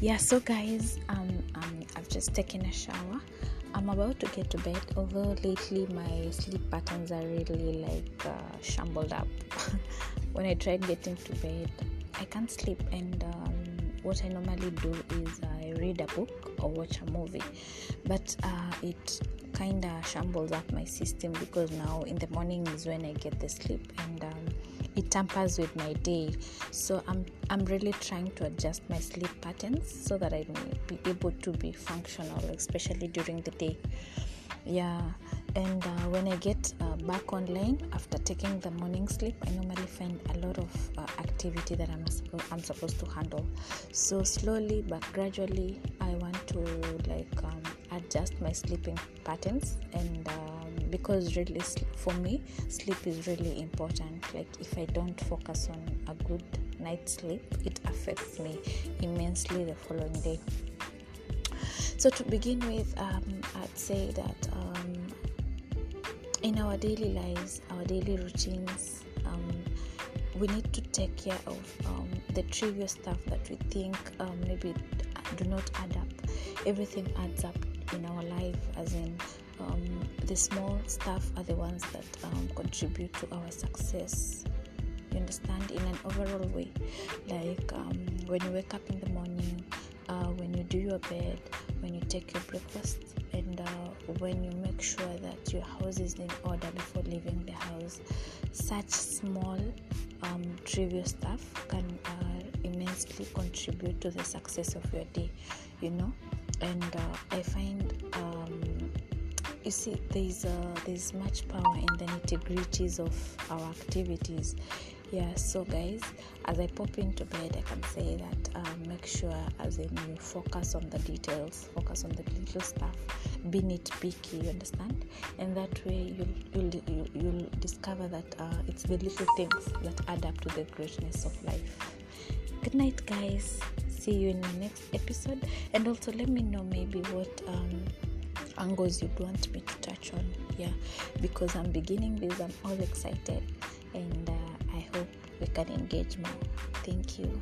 yeah so guys um, um i've just taken a shower. I'm about to get to bed although lately my sleep patterns are really like uh, shambled up. When i try getting to bed i can't sleep and um, what i normally do is i read a book or watch a movie. But uh, it kind of shambles up my system because now in the morning is when i get the sleep and um, it tampers with my day. So i'm i'm really trying to adjust my sleep patterns so that i may be able to be functional especially during the day. Yeah and uh, when i get uh, back online after taking the morning sleep i normally find a lot of uh, activity that I'm, I'm supposed to handle. So slowly but gradually i want to like um, adjust my sleeping patterns and um, because really for me sleep is really important. Like if i don't focus on a good night's sleep it affects me immensely the following day. So to begin with um, i'd say that um, in our daily lives our daily routines um, we need to take care of um, the trivial stuff that we think um, maybe do not add up. Everything adds up in our life as in um, the small stuff are the ones that um, contribute to our success. You understand? In an overall way. Like um, when you wake up in the morning uh, when you do your bed when you take your breakfast and uh, when you make sure that your house is in order before leaving the house such small um, trivial stuff can uh, immensely contribute to the success of your day you know and uh, i find um, you see there's uh, there's much power in the nitty gritties of our activities. Yeah so guys as i pop into bed i can say that uh, make sure as in you focus on the details focus on the little stuff be nitpicky you understand? And that way you'll you'll, you'll, discover that uh, it's the little things that add up to the greatness of life. Good night guys see you in the next episode. And also let me know maybe what um, angles you'd want me to touch on. Yeah because i'm beginning this i'm all excited and uh, i hope we can engage more. Thank you